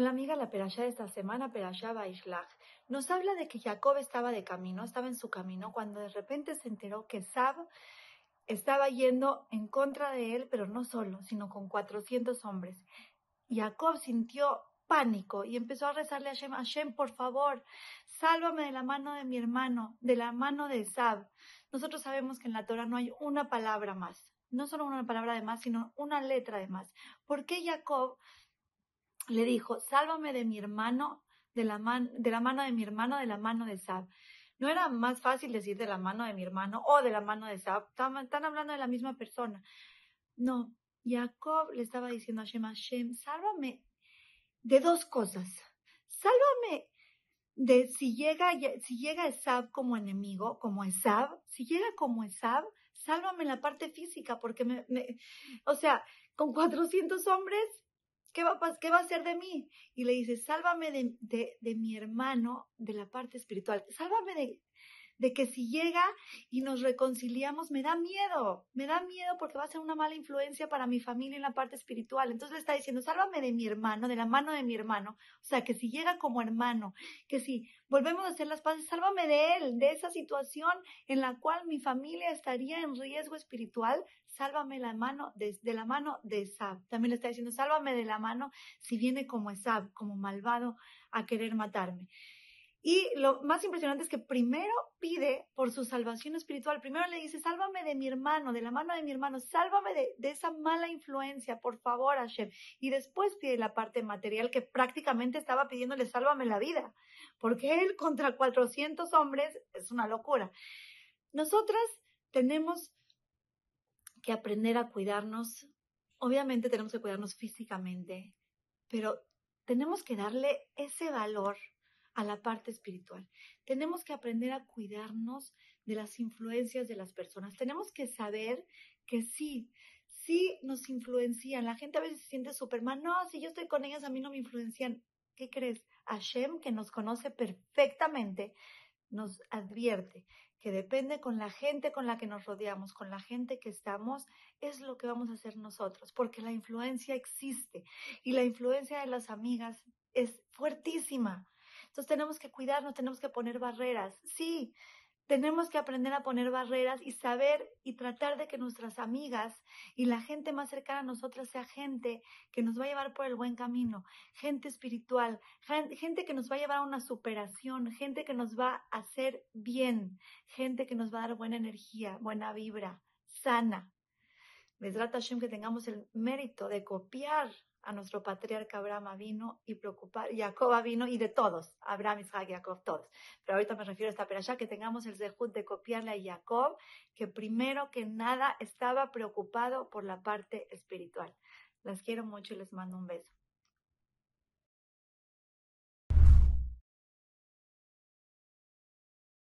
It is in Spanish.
llega la perashá de esta semana, perashá Baishlach, nos habla de que Jacob estaba de camino, estaba en su camino, cuando de repente se enteró que Sab estaba yendo en contra de él, pero no solo, sino con 400 hombres. Jacob sintió pánico y empezó a rezarle a Hashem, Hashem, por favor, sálvame de la mano de mi hermano, de la mano de Sab. Nosotros sabemos que en la Torah no hay una palabra más, no solo una palabra de más, sino una letra de más. ¿Por qué Jacob le dijo, sálvame de mi hermano, de la, de la mano de mi hermano, de la mano de Sab. No era más fácil decir de la mano de mi hermano o de la mano de Sab. Están, hablando de la misma persona. No, Jacob le estaba diciendo a Hashem, Hashem, sálvame de dos cosas. Sálvame de si llega, si llega Esab como enemigo, como Esab, si llega como Esab, sálvame la parte física, porque me o sea, con 400 hombres ¿qué va, ¿qué va a hacer de mí? Y le dice, sálvame de, de, de mi hermano de la parte espiritual, sálvame de, de que si llega y nos reconciliamos, me da miedo, me da miedo porque va a ser una mala influencia para mi familia en la parte espiritual. Entonces le está diciendo, sálvame de mi hermano, de la mano de mi hermano. O sea, que si llega como hermano, que si volvemos a hacer las paces, sálvame de él, de esa situación en la cual mi familia estaría en riesgo espiritual, sálvame la mano de, la mano de Esab. También le está diciendo, sálvame de la mano si viene como Esab, como malvado a querer matarme. Y lo más impresionante es que primero pide por su salvación espiritual. Primero le dice, sálvame de mi hermano, de la mano de mi hermano, sálvame de, esa mala influencia, por favor, Hashem. Y después pide la parte material que prácticamente estaba pidiéndole, sálvame la vida. Porque él contra 400 hombres es una locura. Nosotras tenemos que aprender a cuidarnos. Obviamente tenemos que cuidarnos físicamente, pero tenemos que darle ese valor a la parte espiritual. Tenemos que aprender a cuidarnos de las influencias de las personas. Tenemos que saber que sí, sí nos influencian. La gente a veces se siente Superman. No, si yo estoy con ellas, a mí no me influencian. ¿Qué crees? Hashem, que nos conoce perfectamente, nos advierte que depende con la gente con la que nos rodeamos, con la gente que estamos, es lo que vamos a hacer nosotros, porque la influencia existe y la influencia de las amigas es fuertísima. Entonces tenemos que cuidarnos, tenemos que poner barreras. Sí, tenemos que aprender a poner barreras y saber y tratar de que nuestras amigas y la gente más cercana a nosotras sea gente que nos va a llevar por el buen camino, gente espiritual, gente que nos va a llevar a una superación, gente que nos va a hacer bien, gente que nos va a dar buena energía, buena vibra, sana. Trata Hashem que tengamos el mérito de copiar a nuestro patriarca Abraham vino y preocupar, Jacob vino y de todos, Abraham, Isaac, Jacob, todos. Pero ahorita me refiero a esta ya que tengamos el zehut de copiarle a Jacob, que primero que nada estaba preocupado por la parte espiritual. Las quiero mucho y les mando un beso.